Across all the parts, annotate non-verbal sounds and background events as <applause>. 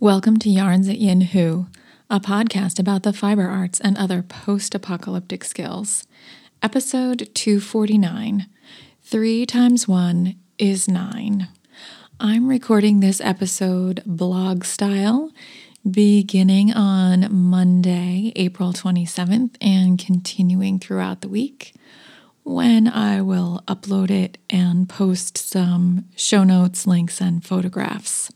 Welcome to Yarns at Yin Hu, a podcast about the fiber arts and other post apocalyptic skills. Episode 249 Three times one is nine. I'm recording this episode blog style beginning on Monday, April 27th, and continuing throughout the week when I will upload it and post some show notes, links, and photographs.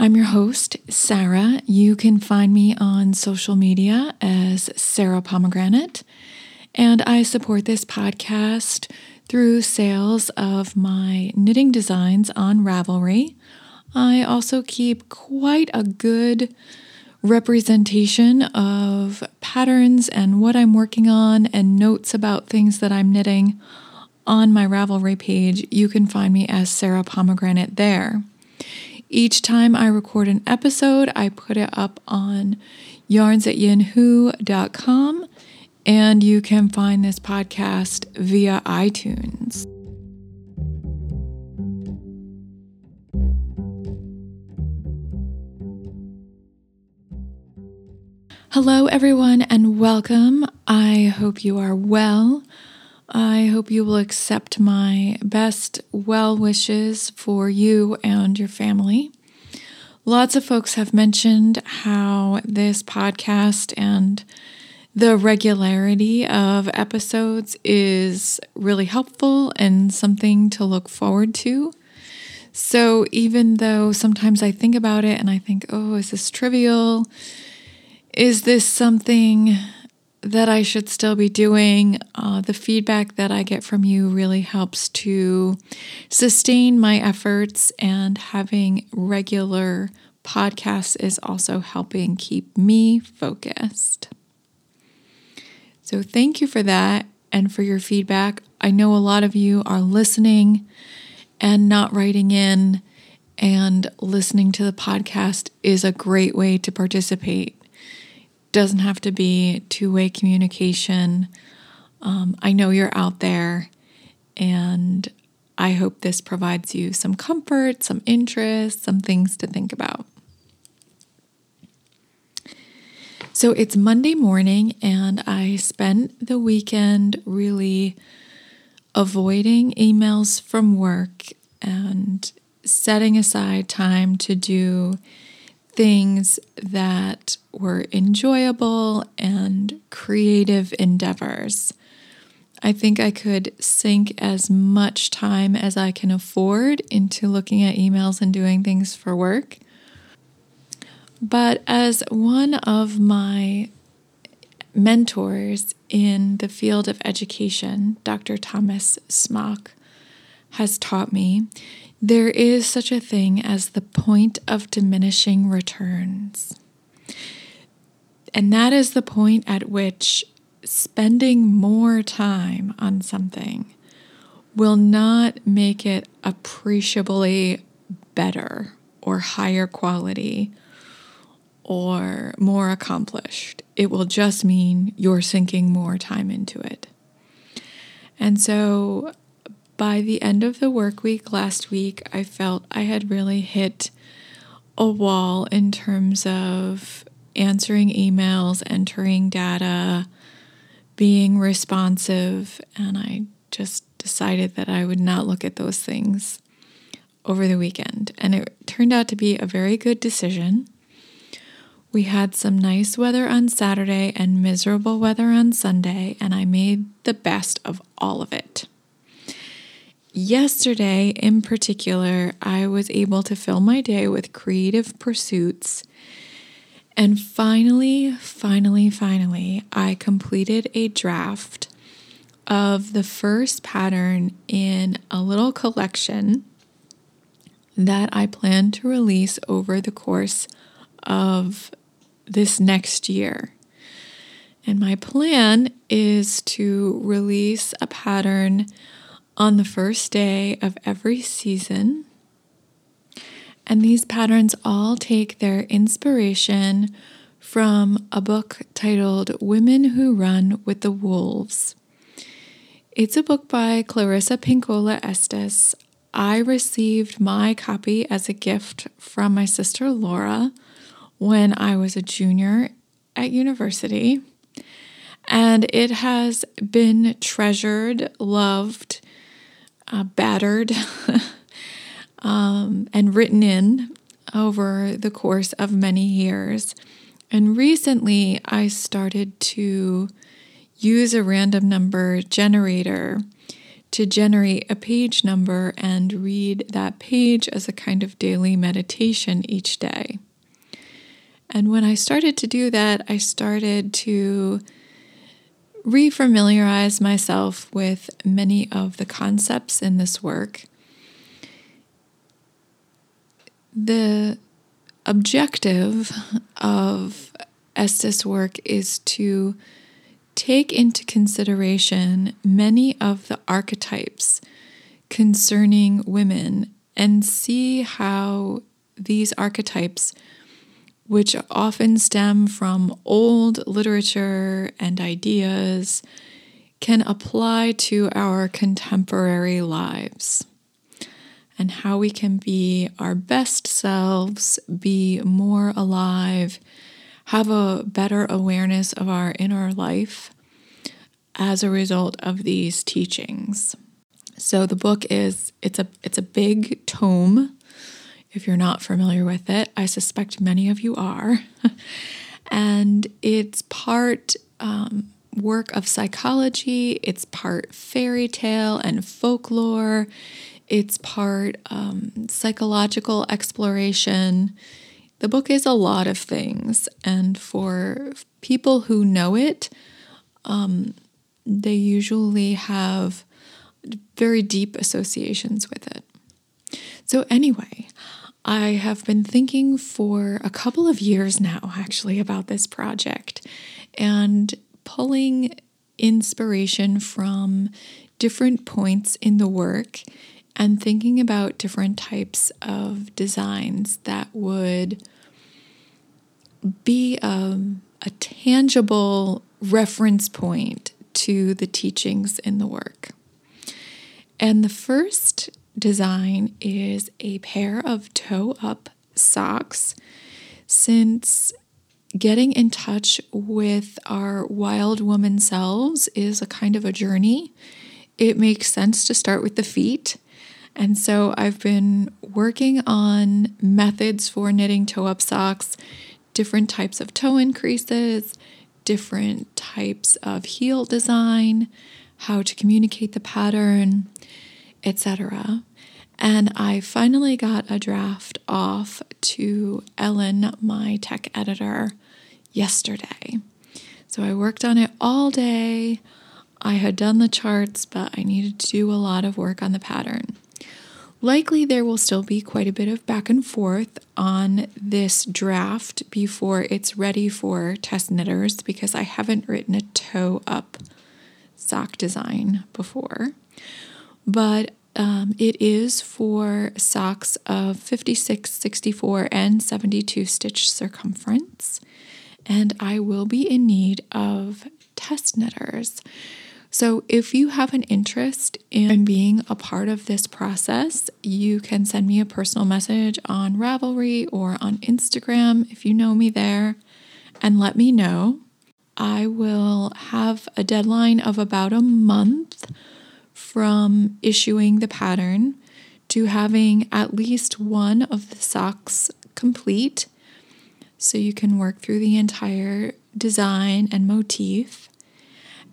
I'm your host, Sarah. You can find me on social media as Sarah Pomegranate, and I support this podcast through sales of my knitting designs on Ravelry. I also keep quite a good representation of patterns and what I'm working on and notes about things that I'm knitting on my Ravelry page. You can find me as Sarah Pomegranate there. Each time I record an episode, I put it up on yarnsatyinhu.com and you can find this podcast via iTunes. Hello, everyone, and welcome. I hope you are well. I hope you will accept my best well wishes for you and your family. Lots of folks have mentioned how this podcast and the regularity of episodes is really helpful and something to look forward to. So, even though sometimes I think about it and I think, oh, is this trivial? Is this something that I should still be doing? Uh, the feedback that I get from you really helps to sustain my efforts, and having regular podcasts is also helping keep me focused. So, thank you for that and for your feedback. I know a lot of you are listening and not writing in, and listening to the podcast is a great way to participate doesn't have to be two way communication. Um, I know you're out there, and I hope this provides you some comfort, some interest, some things to think about. So it's Monday morning, and I spent the weekend really avoiding emails from work and setting aside time to do things that were enjoyable and creative endeavors. I think I could sink as much time as I can afford into looking at emails and doing things for work. But as one of my mentors in the field of education, Dr. Thomas Smock, has taught me, there is such a thing as the point of diminishing returns. And that is the point at which spending more time on something will not make it appreciably better or higher quality or more accomplished. It will just mean you're sinking more time into it. And so by the end of the work week last week, I felt I had really hit a wall in terms of answering emails, entering data, being responsive, and I just decided that I would not look at those things over the weekend. And it turned out to be a very good decision. We had some nice weather on Saturday and miserable weather on Sunday, and I made the best of all of it. Yesterday, in particular, I was able to fill my day with creative pursuits. And finally, finally, finally, I completed a draft of the first pattern in a little collection that I plan to release over the course of this next year. And my plan is to release a pattern on the first day of every season. And these patterns all take their inspiration from a book titled Women Who Run with the Wolves. It's a book by Clarissa Pinkola Estés. I received my copy as a gift from my sister Laura when I was a junior at university. And it has been treasured, loved, uh, battered, <laughs> um, and written in over the course of many years. And recently, I started to use a random number generator to generate a page number and read that page as a kind of daily meditation each day. And when I started to do that, I started to refamiliarize myself with many of the concepts in this work. The objective of Estés' work is to take into consideration many of the archetypes concerning women and see how these archetypes which often stem from old literature and ideas, can apply to our contemporary lives and how we can be our best selves, be more alive, have a better awareness of our inner life as a result of these teachings. So the book is it's a it's a big tome if you're not familiar with it. I suspect many of you are. <laughs> and it's part um, work of psychology, it's part fairy tale and folklore, it's part um, psychological exploration. The book is a lot of things, and for people who know it, um, they usually have very deep associations with it. So, anyway, I have been thinking for a couple of years now, actually, about this project and pulling inspiration from different points in the work and thinking about different types of designs that would be a, a tangible reference point to the teachings in the work. And the first design is a pair of toe up socks. Since getting in touch with our wild woman selves is a kind of a journey, it makes sense to start with the feet. And so I've been working on methods for knitting toe up socks, different types of toe increases, different types of heel design, how to communicate the pattern, etc. And I finally got a draft off to Ellen, my tech editor, yesterday. So I worked on it all day. I had done the charts, but I needed to do a lot of work on the pattern. Likely, there will still be quite a bit of back and forth on this draft before it's ready for test knitters because I haven't written a toe up sock design before. But um, it is for socks of 56, 64, and 72 stitch circumference. And I will be in need of test knitters. So, if you have an interest in being a part of this process, you can send me a personal message on Ravelry or on Instagram if you know me there and let me know. I will have a deadline of about a month from issuing the pattern to having at least one of the socks complete so you can work through the entire design and motif.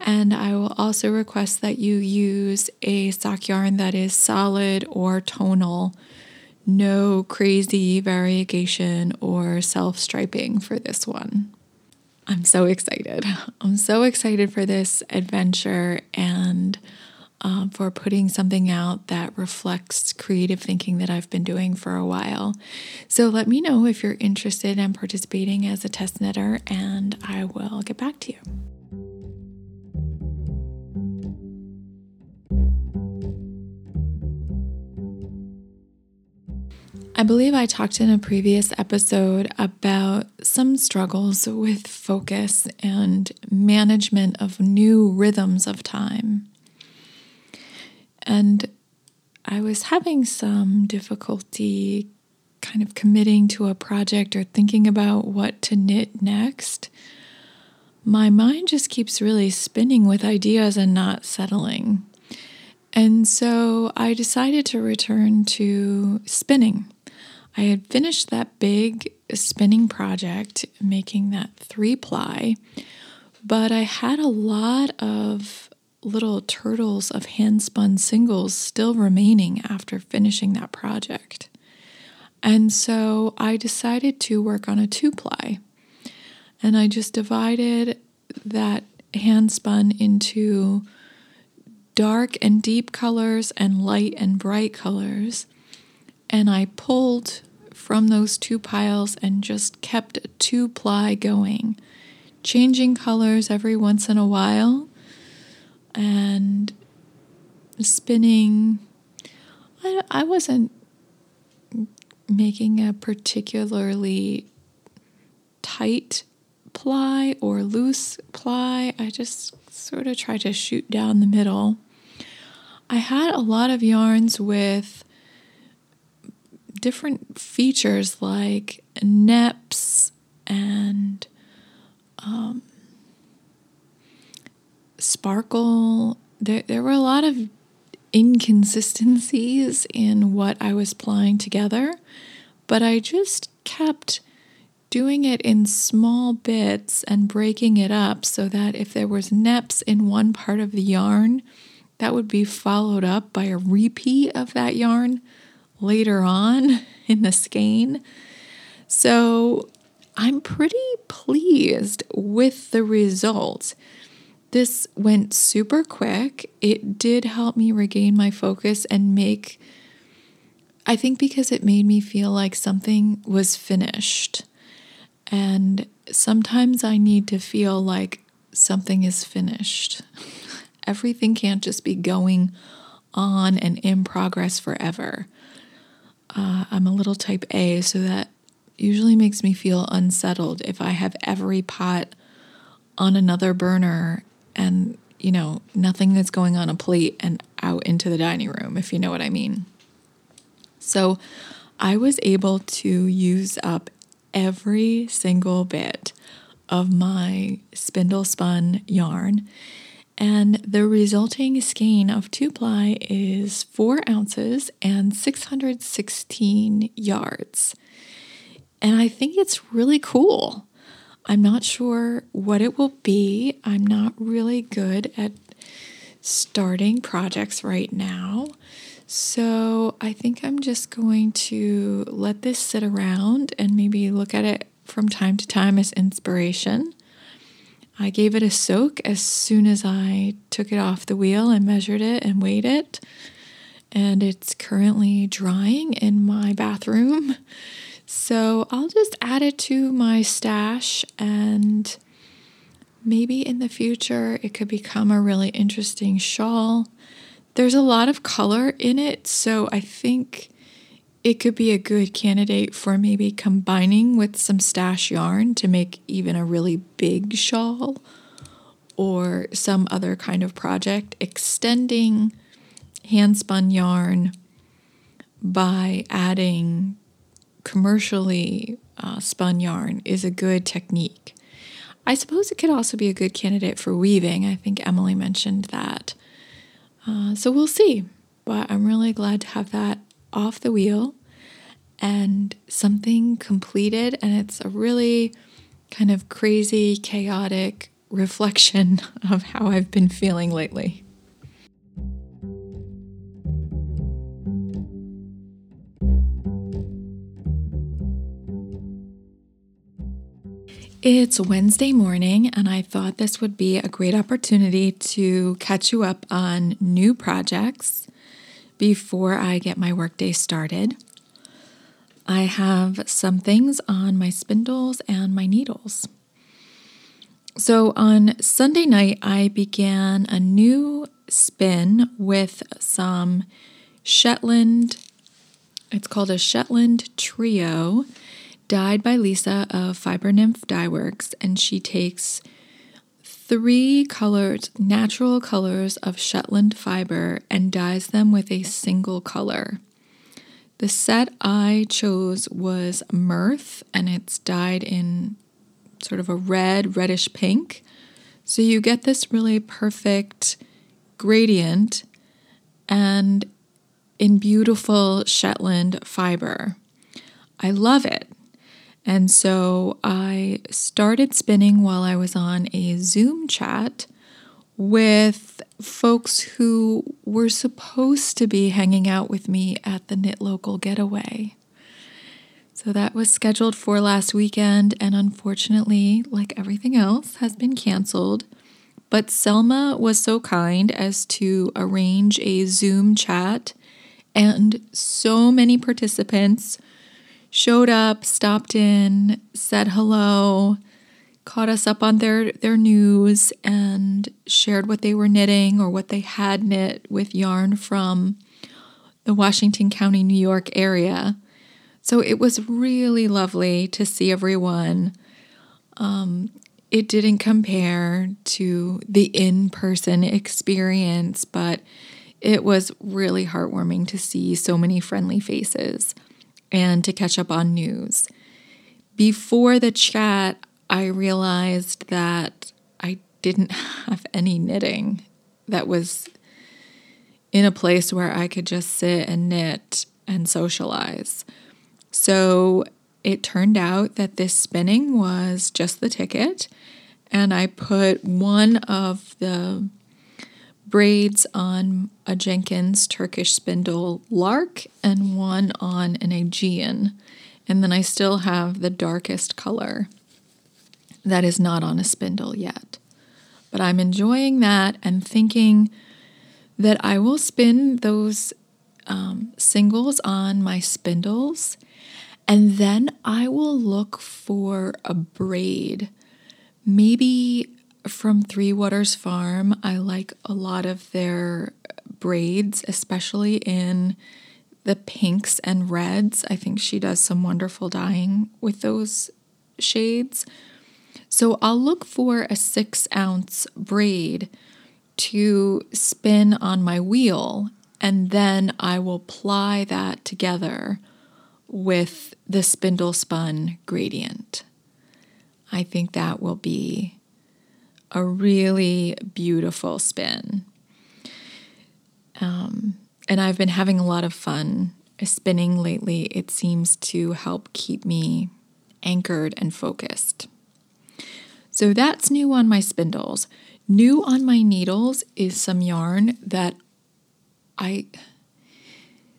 And I will also request that you use a sock yarn that is solid or tonal, no crazy variegation or self striping for this one. I'm so excited. <laughs> I'm so excited for this adventure and um, for putting something out that reflects creative thinking that I've been doing for a while. So let me know if you're interested in participating as a test knitter, and I will get back to you. I believe I talked in a previous episode about some struggles with focus and management of new rhythms of time. And I was having some difficulty kind of committing to a project or thinking about what to knit next, my mind just keeps really spinning with ideas and not settling. And so I decided to return to spinning. I had finished that big spinning project, making that three ply, but I had a lot of little turtles of hand spun singles still remaining after finishing that project. And so I decided to work on a two ply. And I just divided that hand spun into dark and deep colors and light and bright colors. And I pulled from those two piles and just kept a two ply going, changing colors every once in a while and spinning. I, I wasn't making a particularly tight ply or loose ply. I just sort of tried to shoot down the middle. I had a lot of yarns with different features like neps and um, sparkle. There, there were a lot of inconsistencies in what I was plying together, but I just kept doing it in small bits and breaking it up so that if there was neps in one part of the yarn, that would be followed up by a repeat of that yarn later on <laughs> in the skein. So I'm pretty pleased with the result. This went super quick. It did help me regain my focus and make, I think, because it made me feel like something was finished. And sometimes I need to feel like something is finished. <laughs> Everything can't just be going on and in progress forever. Uh, I'm a little type A, so that usually makes me feel unsettled if I have every pot on another burner and, you know, nothing that's going on a plate and out into the dining room, if you know what I mean. So I was able to use up every single bit of my spindle spun yarn. And the resulting skein of two ply is four ounces and 616 yards. And I think it's really cool. I'm not sure what it will be. I'm not really good at starting projects right now. So I think I'm just going to let this sit around and maybe look at it from time to time as inspiration. I gave it a soak as soon as I took it off the wheel and measured it and weighed it. And it's currently drying in my bathroom. <laughs> So I'll just add it to my stash and maybe in the future it could become a really interesting shawl there's a lot of color in it, so I think it could be a good candidate for maybe combining with some stash yarn to make even a really big shawl or some other kind of project. Extending hand spun yarn by adding commercially uh, spun yarn is a good technique. I suppose it could also be a good candidate for weaving. I think Emily mentioned that. Uh, so we'll see. But I'm really glad to have that off the wheel and something completed. And it's a really kind of crazy, chaotic <laughs> reflection of how I've been feeling lately. It's Wednesday morning, and I thought this would be a great opportunity to catch you up on new projects before I get my workday started. I have some things on my spindles and my needles. So on Sunday night, I began a new spin with some Shetland, it's called a Shetland Trio dyed by Lisa of Fiber Nymph Dye Works, and she takes three colors, natural colors of Shetland fiber and dyes them with a single color. The set I chose was Mirth and it's dyed in sort of a red, reddish pink. So you get this really perfect gradient and in beautiful Shetland fiber. I love it. And so I started spinning while I was on a Zoom chat with folks who were supposed to be hanging out with me at the Knit Local Getaway. So that was scheduled for last weekend, and unfortunately, like everything else, has been canceled. But Selma was so kind as to arrange a Zoom chat, and so many participants showed up, stopped in, said hello, caught us up on their, their news, and shared what they were knitting or what they had knit with yarn from the Washington County, New York area. So it was really lovely to see everyone. Um, it didn't compare to the in person experience, but it was really heartwarming to see so many friendly faces and to catch up on news. Before the chat, I realized that I didn't have any knitting that was in a place where I could just sit and knit and socialize. So it turned out that this spinning was just the ticket, and I put one of the braids on a Jenkins Turkish spindle lark and one on an Aegean. And then I still have the darkest color that is not on a spindle yet. But I'm enjoying that and thinking that I will spin those um, singles on my spindles and then I will look for a braid, maybe from Three Waters Farm. I like a lot of their braids, especially in the pinks and reds. I think she does some wonderful dyeing with those shades. So I'll look for a six ounce braid to spin on my wheel, and then I will ply that together with the spindle spun gradient. I think that will be a really beautiful spin. Um, and I've been having a lot of fun spinning lately. It seems to help keep me anchored and focused. So that's new on my spindles. New on my needles is some yarn that I,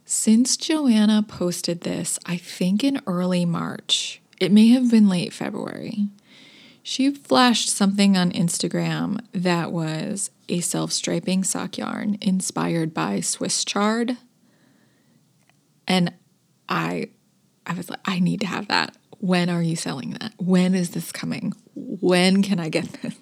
since Joanna posted this, I think in early March, it may have been late February, she flashed something on Instagram that was a self striping sock yarn inspired by Swiss chard. And I I was like, I need to have that. When are you selling that? When is this coming? When can I get this?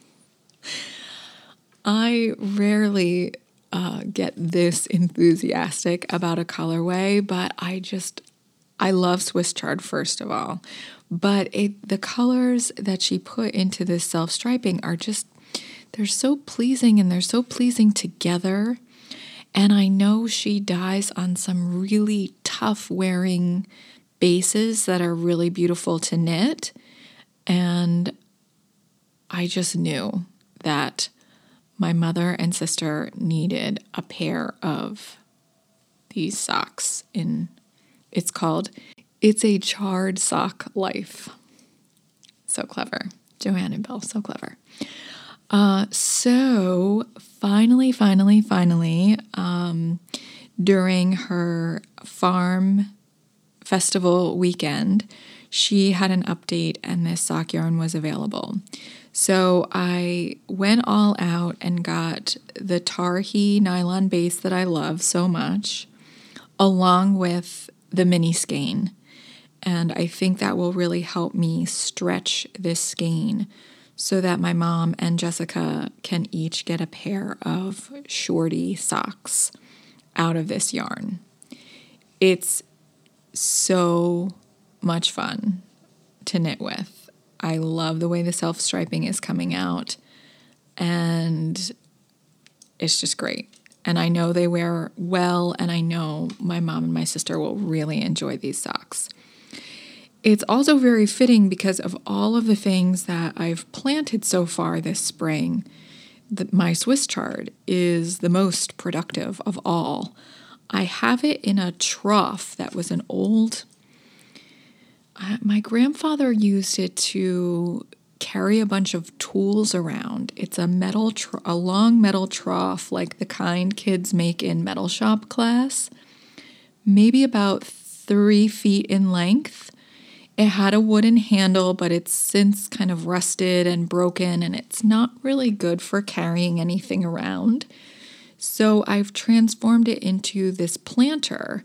I rarely uh, get this enthusiastic about a colorway, but I just I love Swiss chard first of all, but it the colors that she put into this self striping are just they're so pleasing and they're so pleasing together. And I know she dyes on some really tough wearing bases that are really beautiful to knit. And I just knew that my mother and sister needed a pair of these socks in it's called It's a Chard Sock Life. So clever. Joanne and Bill, so clever. Uh, so finally, finally, finally, um, during her farm festival weekend, she had an update and this sock yarn was available. So I went all out and got the Targhee nylon base that I love so much, along with the mini skein. And I think that will really help me stretch this skein so that my mom and Jessica can each get a pair of shorty socks out of this yarn. It's so much fun to knit with. I love the way the self striping is coming out. and it's just great. And I know they wear well, and I know my mom and my sister will really enjoy these socks. It's also very fitting because of all of the things that I've planted so far this spring. The, my Swiss chard is the most productive of all. I have it in a trough that was an old. Uh, my grandfather used it to carry a bunch of tools around. It's a metal, tr- a long metal trough like the kind kids make in metal shop class, maybe about three feet in length. It had a wooden handle, but it's since kind of rusted and broken, and it's not really good for carrying anything around. So I've transformed it into this planter,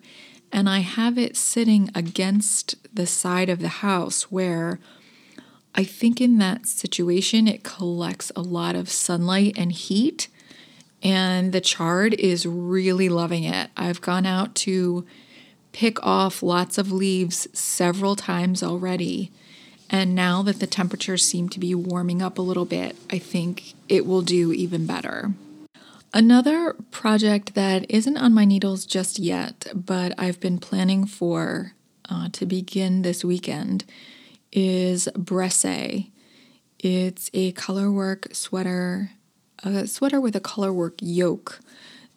and I have it sitting against the side of the house where I think in that situation, it collects a lot of sunlight and heat, and the chard is really loving it. I've gone out to pick off lots of leaves several times already. And now that the temperatures seem to be warming up a little bit, I think it will do even better. Another project that isn't on my needles just yet, but I've been planning for uh, to begin this weekend is Bressay. It's a colorwork sweater, a sweater with a colorwork yoke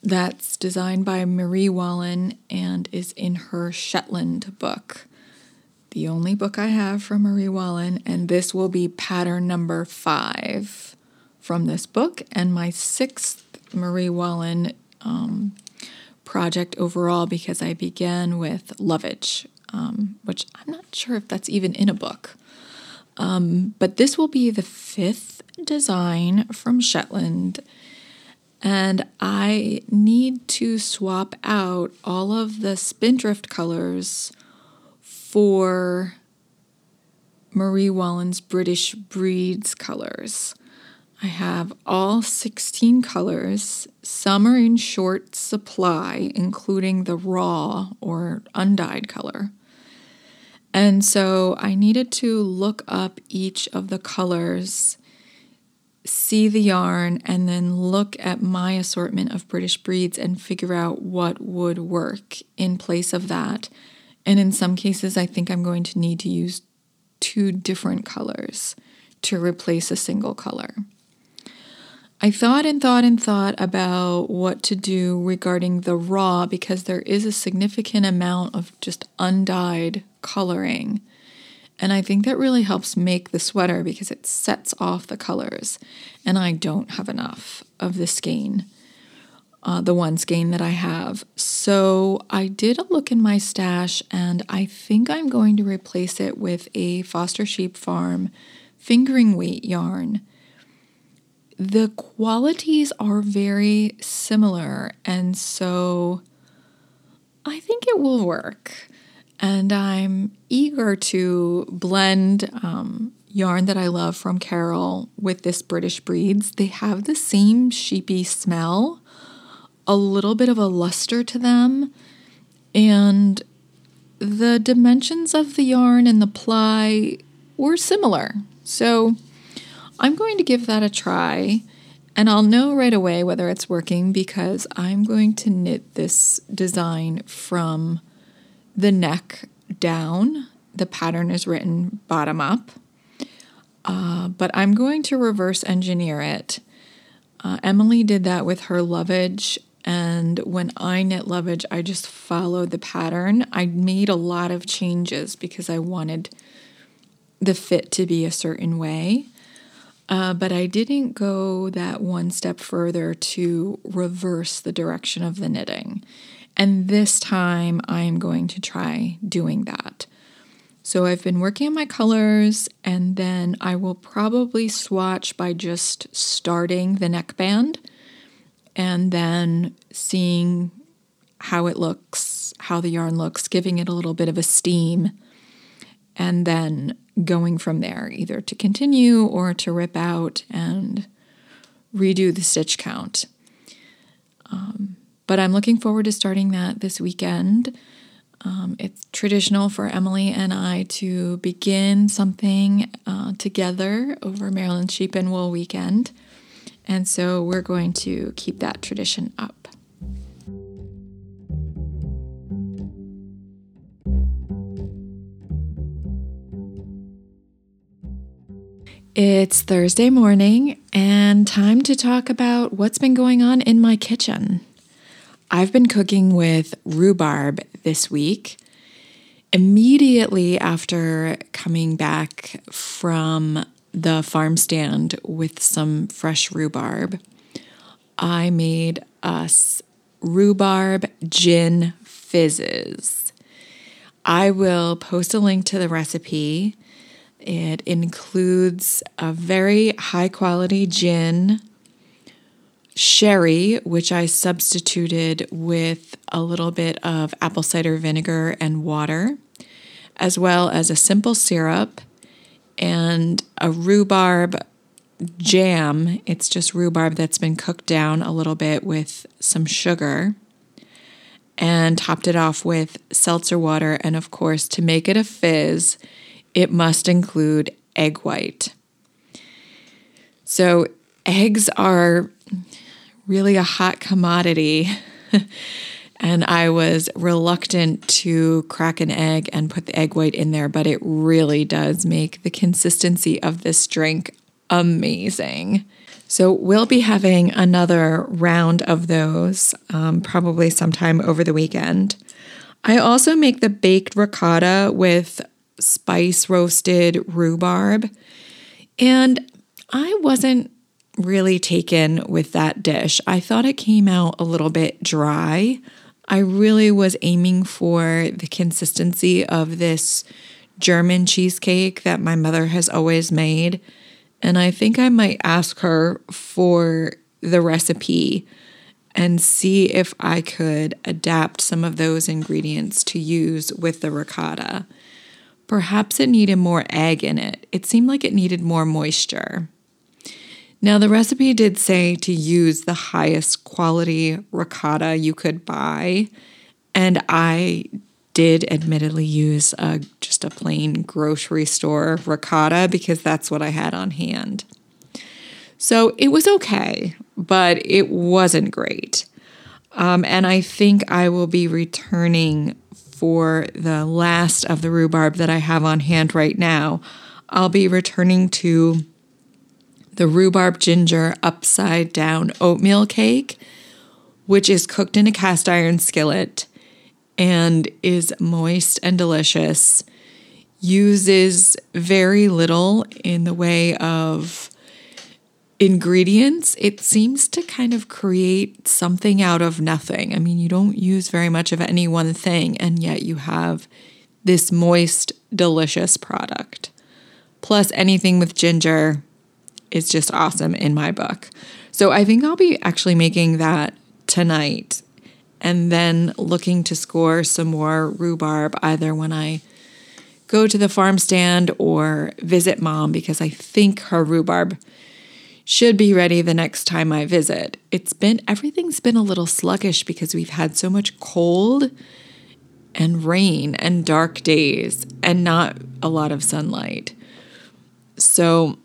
that's designed by Marie Wallin and is in her Shetland book. The only book I have from Marie Wallin, and this will be pattern number five from this book, and my sixth Marie Wallin um, project overall because I began with Lovage, um, which I'm not sure if that's even in a book. Um, but this will be the fifth design from Shetland. And I need to swap out all of the Spindrift colors for Marie Wallin's British Breeds colors. I have all 16 colors. Some are in short supply, including the raw or undyed color. And so I needed to look up each of the colors, see the yarn, and then look at my assortment of British breeds and figure out what would work in place of that. And in some cases, I think I'm going to need to use two different colors to replace a single color. I thought and thought and thought about what to do regarding the raw because there is a significant amount of just undyed coloring. And I think that really helps make the sweater because it sets off the colors. And I don't have enough of the skein, uh, the one skein that I have. So I did a look in my stash and I think I'm going to replace it with a Foster Sheep Farm fingering weight yarn the qualities are very similar. And so I think it will work. And I'm eager to blend um, yarn that I love from Carol with this British breeds. They have the same sheepy smell, a little bit of a luster to them, and the dimensions of the yarn and the ply were similar. So I'm going to give that a try and I'll know right away whether it's working because I'm going to knit this design from the neck down. The pattern is written bottom up, uh, but I'm going to reverse engineer it. Uh, Emily did that with her lovage, and when I knit lovage, I just followed the pattern. I made a lot of changes because I wanted the fit to be a certain way. Uh, but I didn't go that one step further to reverse the direction of the knitting. And this time I am going to try doing that. So I've been working on my colors and then I will probably swatch by just starting the neckband and then seeing how it looks, how the yarn looks, giving it a little bit of a steam, and then going from there, either to continue or to rip out and redo the stitch count. Um, but I'm looking forward to starting that this weekend. Um, it's traditional for Emily and I to begin something uh, together over Maryland Sheep and Wool weekend. And so we're going to keep that tradition up. It's Thursday morning and time to talk about what's been going on in my kitchen. I've been cooking with rhubarb this week. Immediately after coming back from the farm stand with some fresh rhubarb, I made us rhubarb gin fizzes. I will post a link to the recipe. It includes a very high quality gin, sherry, which I substituted with a little bit of apple cider vinegar and water, as well as a simple syrup and a rhubarb jam. It's just rhubarb that's been cooked down a little bit with some sugar and topped it off with seltzer water. And of course, to make it a fizz, it must include egg white. So, eggs are really a hot commodity. <laughs> and I was reluctant to crack an egg and put the egg white in there, but it really does make the consistency of this drink amazing. So, we'll be having another round of those um, probably sometime over the weekend. I also make the baked ricotta with spice roasted rhubarb, and I wasn't really taken with that dish. I thought it came out a little bit dry. I really was aiming for the consistency of this German cheesecake that my mother has always made. And I think I might ask her for the recipe and see if I could adapt some of those ingredients to use with the ricotta. Perhaps it needed more egg in it. It seemed like it needed more moisture. Now, the recipe did say to use the highest quality ricotta you could buy, and I did admittedly use a, just a plain grocery store ricotta because that's what I had on hand. So it was okay, but it wasn't great. Um, and I think I will be returning for the last of the rhubarb that I have on hand right now. I'll be returning to the rhubarb ginger upside down oatmeal cake, which is cooked in a cast iron skillet and is moist and delicious. Uses very little in the way of ingredients. It seems to kind of create something out of nothing. I mean, you don't use very much of any one thing, and yet you have this moist, delicious product. Plus, anything with ginger is just awesome in my book. So I think I'll be actually making that tonight and then looking to score some more rhubarb either when I go to the farm stand or visit mom because I think her rhubarb should be ready the next time I visit. It's been everything's been a little sluggish because we've had so much cold and rain and dark days and not a lot of sunlight. So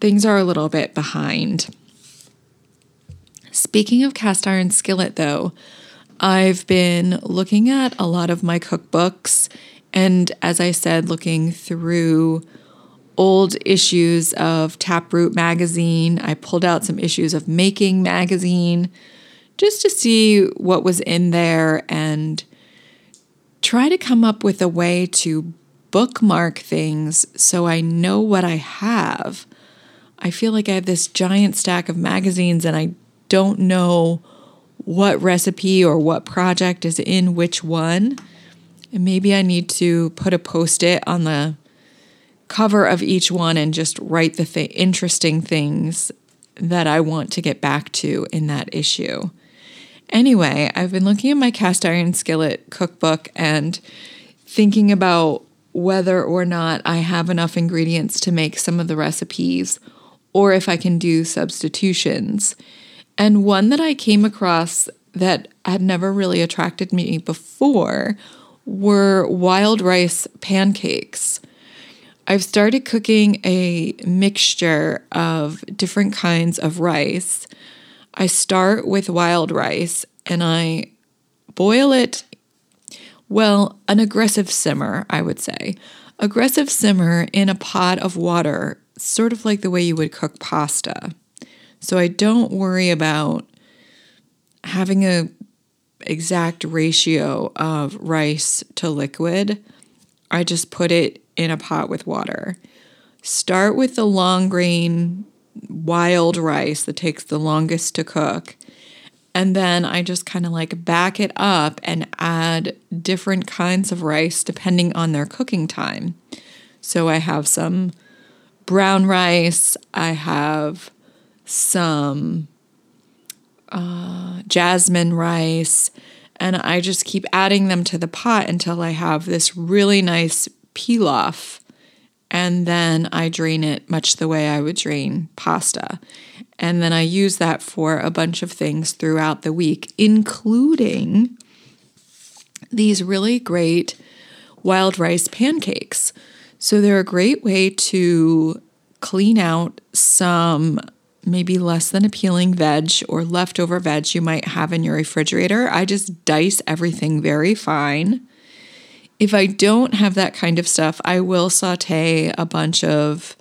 things are a little bit behind. Speaking of cast iron skillet, though, I've been looking at a lot of my cookbooks, and as I said, looking through old issues of Taproot magazine. I pulled out some issues of Making magazine just to see what was in there and try to come up with a way to bookmark things so I know what I have. I feel like I have this giant stack of magazines and I don't know what recipe or what project is in which one. And maybe I need to put a post it on the cover of each one and just write the th- interesting things that I want to get back to in that issue. Anyway, I've been looking at my cast iron skillet cookbook and thinking about whether or not I have enough ingredients to make some of the recipes or if I can do substitutions. And one that I came across that had never really attracted me before were wild rice pancakes. I've started cooking a mixture of different kinds of rice. I start with wild rice and I boil it, well, an aggressive simmer, I would say. Aggressive simmer in a pot of water, sort of like the way you would cook pasta. So I don't worry about having a exact ratio of rice to liquid. I just put it in a pot with water. Start with the long grain wild rice that takes the longest to cook. And then I just kind of like back it up and add different kinds of rice depending on their cooking time. So I have some brown rice, I have some uh, jasmine rice, and I just keep adding them to the pot until I have this really nice pilaf. And then I drain it much the way I would drain pasta. And then I use that for a bunch of things throughout the week, including these really great wild rice pancakes. So they're a great way to clean out some maybe less than appealing veg or leftover veg you might have in your refrigerator. I just dice everything very fine. If I don't have that kind of stuff, I will saute a bunch of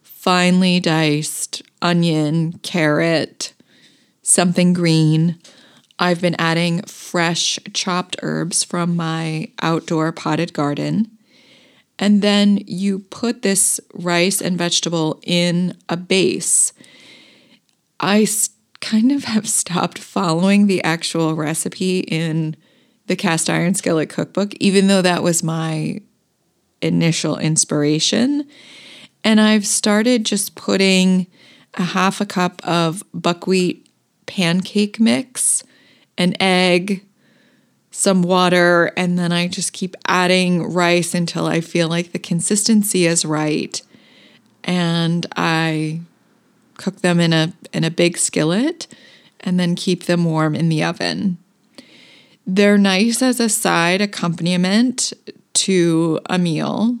finely diced onion, carrot, something green. I've been adding fresh chopped herbs from my outdoor potted garden. And then you put this rice and vegetable in a base. I kind of have stopped following the actual recipe in the cast iron skillet cookbook, even though that was my initial inspiration. And I've started just putting a half a cup of buckwheat pancake mix, an egg, some water, and then I just keep adding rice until I feel like the consistency is right. And I cook them in a in a big skillet and then keep them warm in the oven. They're nice as a side accompaniment to a meal.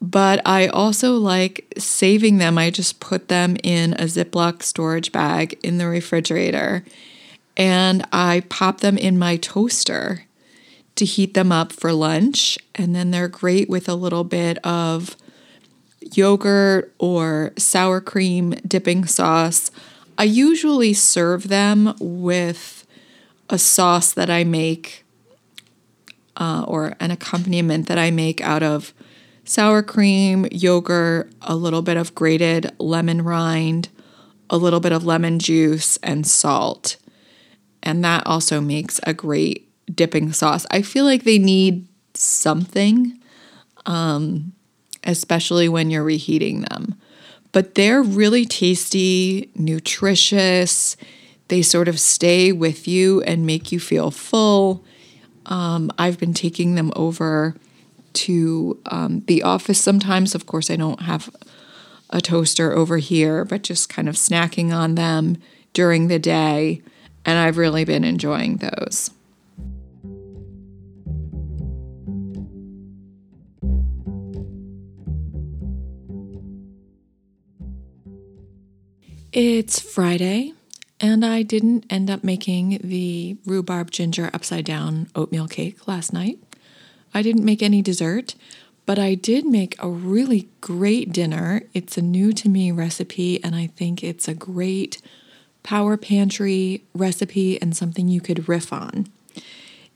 But I also like saving them. I just put them in a Ziploc storage bag in the refrigerator and I pop them in my toaster to heat them up for lunch. And then they're great with a little bit of yogurt or sour cream dipping sauce. I usually serve them with a sauce that I make uh, or an accompaniment that I make out of sour cream, yogurt, a little bit of grated lemon rind, a little bit of lemon juice, and salt. And that also makes a great dipping sauce. I feel like they need something. Um, especially when you're reheating them. But they're really tasty, nutritious. They sort of stay with you and make you feel full. Um, I've been taking them over to um, the office sometimes. Of course, I don't have a toaster over here, but just kind of snacking on them during the day. And I've really been enjoying those. It's Friday, and I didn't end up making the rhubarb ginger upside down oatmeal cake last night. I didn't make any dessert, but I did make a really great dinner. It's a new to me recipe, and I think it's a great power pantry recipe and something you could riff on.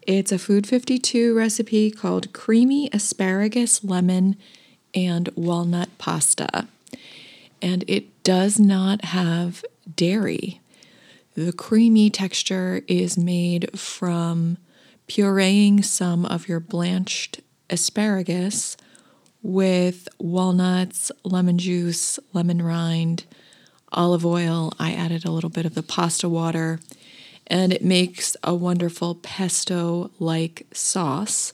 It's a Food 52 recipe called creamy asparagus, lemon, and walnut pasta and it does not have dairy. The creamy texture is made from pureeing some of your blanched asparagus with walnuts, lemon juice, lemon rind, olive oil. I added a little bit of the pasta water, and it makes a wonderful pesto like sauce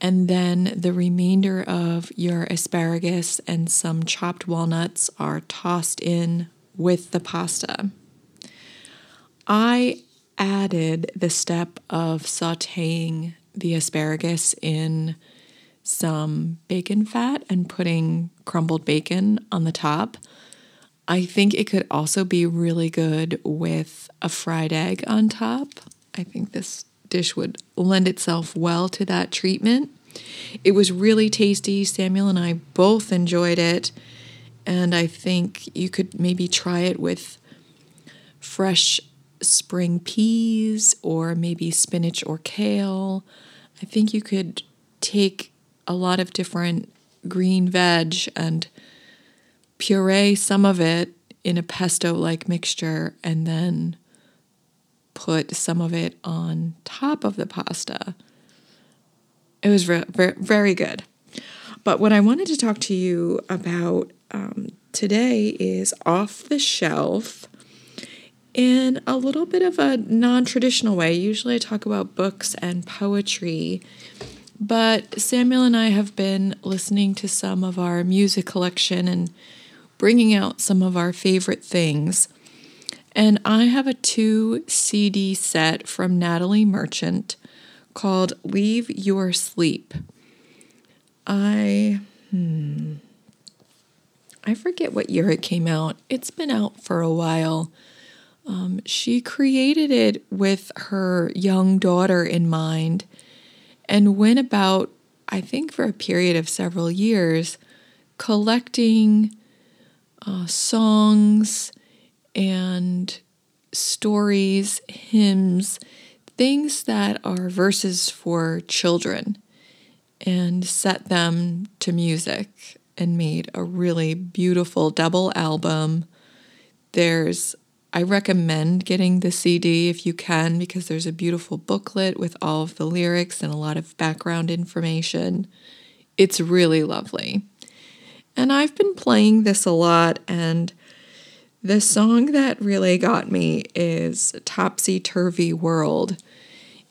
and then the remainder of your asparagus and some chopped walnuts are tossed in with the pasta. I added the step of sauteing the asparagus in some bacon fat and putting crumbled bacon on the top. I think it could also be really good with a fried egg on top. I think this dish would lend itself well to that treatment. It was really tasty. Samuel and I both enjoyed it. And I think you could maybe try it with fresh spring peas or maybe spinach or kale. I think you could take a lot of different green veg and puree some of it in a pesto like mixture and then put some of it on top of the pasta. It was very, very good. But what I wanted to talk to you about um, today is off the shelf in a little bit of a non traditional way. Usually I talk about books and poetry, but Samuel and I have been listening to some of our music collection and bringing out some of our favorite things. And I have a two CD set from Natalie Merchant called Leave Your Sleep. I, hmm, I forget what year it came out. It's been out for a while. Um, she created it with her young daughter in mind and went about, I think, for a period of several years, collecting uh, songs and stories, hymns, things that are verses for children, and set them to music and made a really beautiful double album. There's I recommend getting the CD if you can because there's a beautiful booklet with all of the lyrics and a lot of background information. It's really lovely. And I've been playing this a lot, and the song that really got me is Topsy Turvy World.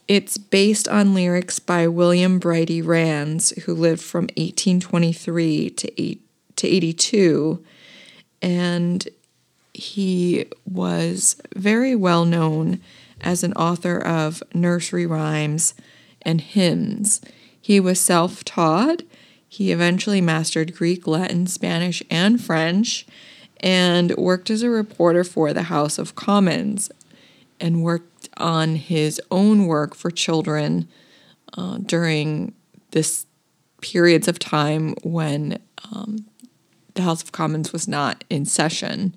It's based on lyrics by William Brighty Rands, who lived from 1823 to, eight, to 82. And he was very well known as an author of nursery rhymes and hymns. He was self taught. He eventually mastered Greek, Latin, Spanish, and French, and worked as a reporter for the House of Commons and worked on his own work for children uh, during this periods of time when um, the House of Commons was not in session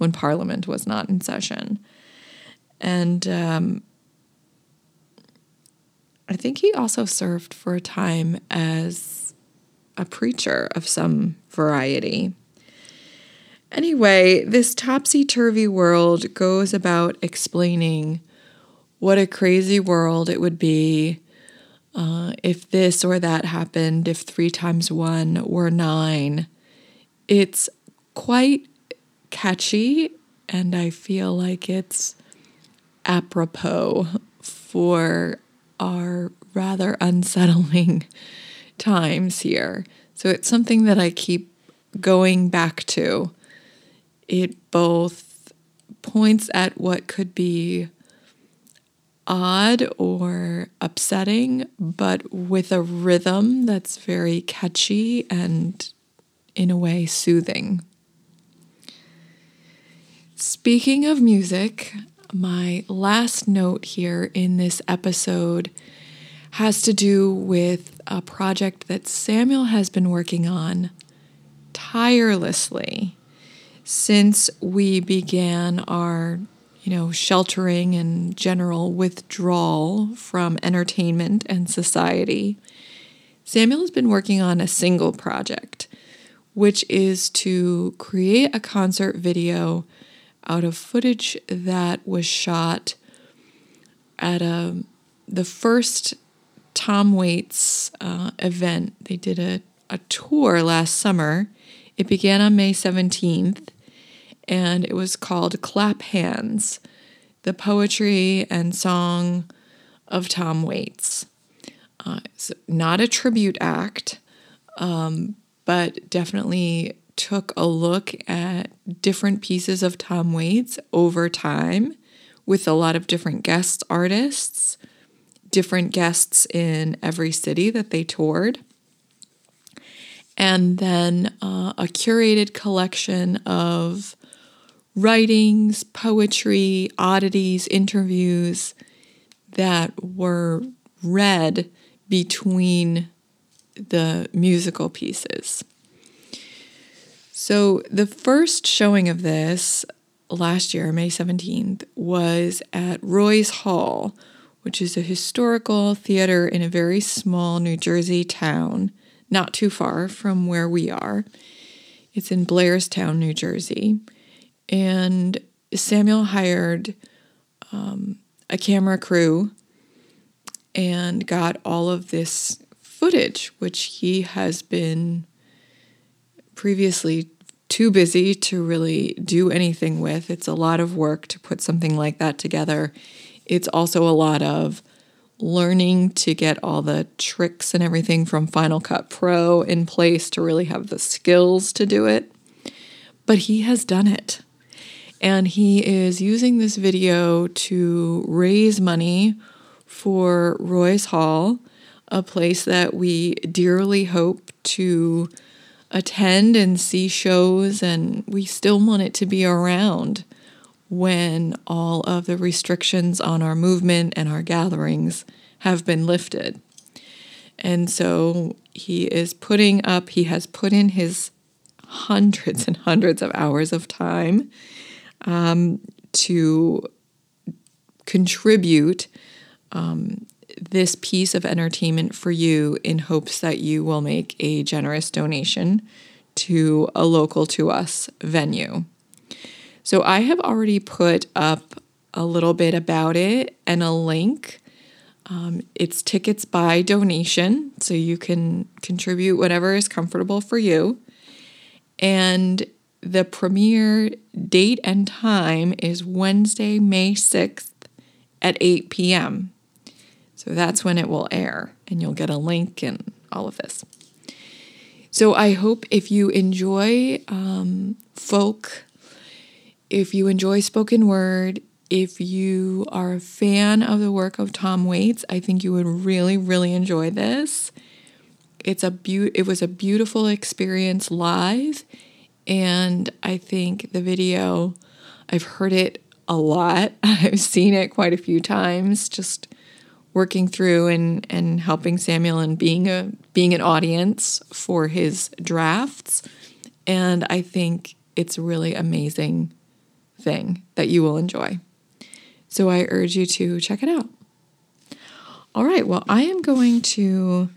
when Parliament was not in session. And um, I think he also served for a time as a preacher of some variety. Anyway, this topsy turvy world goes about explaining what a crazy world it would be uh, if this or that happened, if three times one were nine. It's quite catchy and I feel like it's apropos for our rather unsettling <laughs> times here. So it's something that I keep going back to. It both points at what could be odd or upsetting, but with a rhythm that's very catchy and, in a way, soothing. Speaking of music, my last note here in this episode has to do with a project that Samuel has been working on tirelessly since we began our, you know, sheltering and general withdrawal from entertainment and society. Samuel has been working on a single project, which is to create a concert video out of footage that was shot at a um, the first Tom Waits uh, event. They did a, a tour last summer. It began on May 17th and it was called Clap Hands The Poetry and Song of Tom Waits. Uh, not a tribute act, um, but definitely took a look at different pieces of Tom Waits over time with a lot of different guest artists, different guests in every city that they toured. and then uh, a curated collection of writings, poetry, oddities, interviews that were read between the musical pieces. So, the first showing of this last year, May 17th, was at Roy's Hall, which is a historical theater in a very small New Jersey town, not too far from where we are. It's in Blairstown, New Jersey. And Samuel hired um, a camera crew and got all of this footage, which he has been previously too busy to really do anything with. It's a lot of work to put something like that together. It's also a lot of learning to get all the tricks and everything from Final Cut Pro in place to really have the skills to do it. But he has done it. And he is using this video to raise money for Roy's Hall, a place that we dearly hope to attend and see shows, and we still want it to be around when all of the restrictions on our movement and our gatherings have been lifted. And so he is putting up, he has put in his hundreds and hundreds of hours of time um, to contribute um, this piece of entertainment for you in hopes that you will make a generous donation to a local to us venue. So I have already put up a little bit about it and a link. Um, it's tickets by donation, so you can contribute whatever is comfortable for you. And the premiere date and time is Wednesday, May 6th at 8 p.m. So that's when it will air, and you'll get a link and all of this. So I hope if you enjoy um, folk, if you enjoy spoken word, if you are a fan of the work of Tom Waits, I think you would really, really enjoy this. It's a be- it was a beautiful experience live, and I think the video, I've heard it a lot. <laughs> I've seen it quite a few times. Just working through and and helping Samuel and being a being an audience for his drafts and I think it's a really amazing thing that you will enjoy. So I urge you to check it out. All right, well, I am going to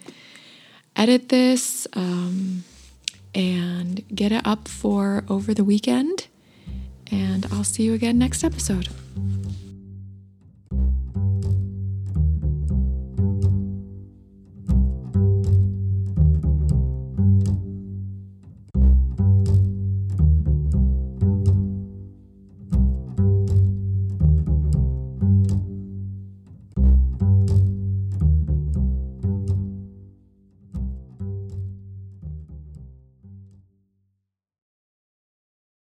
edit this um, and get it up for over the weekend. And I'll see you again next episode.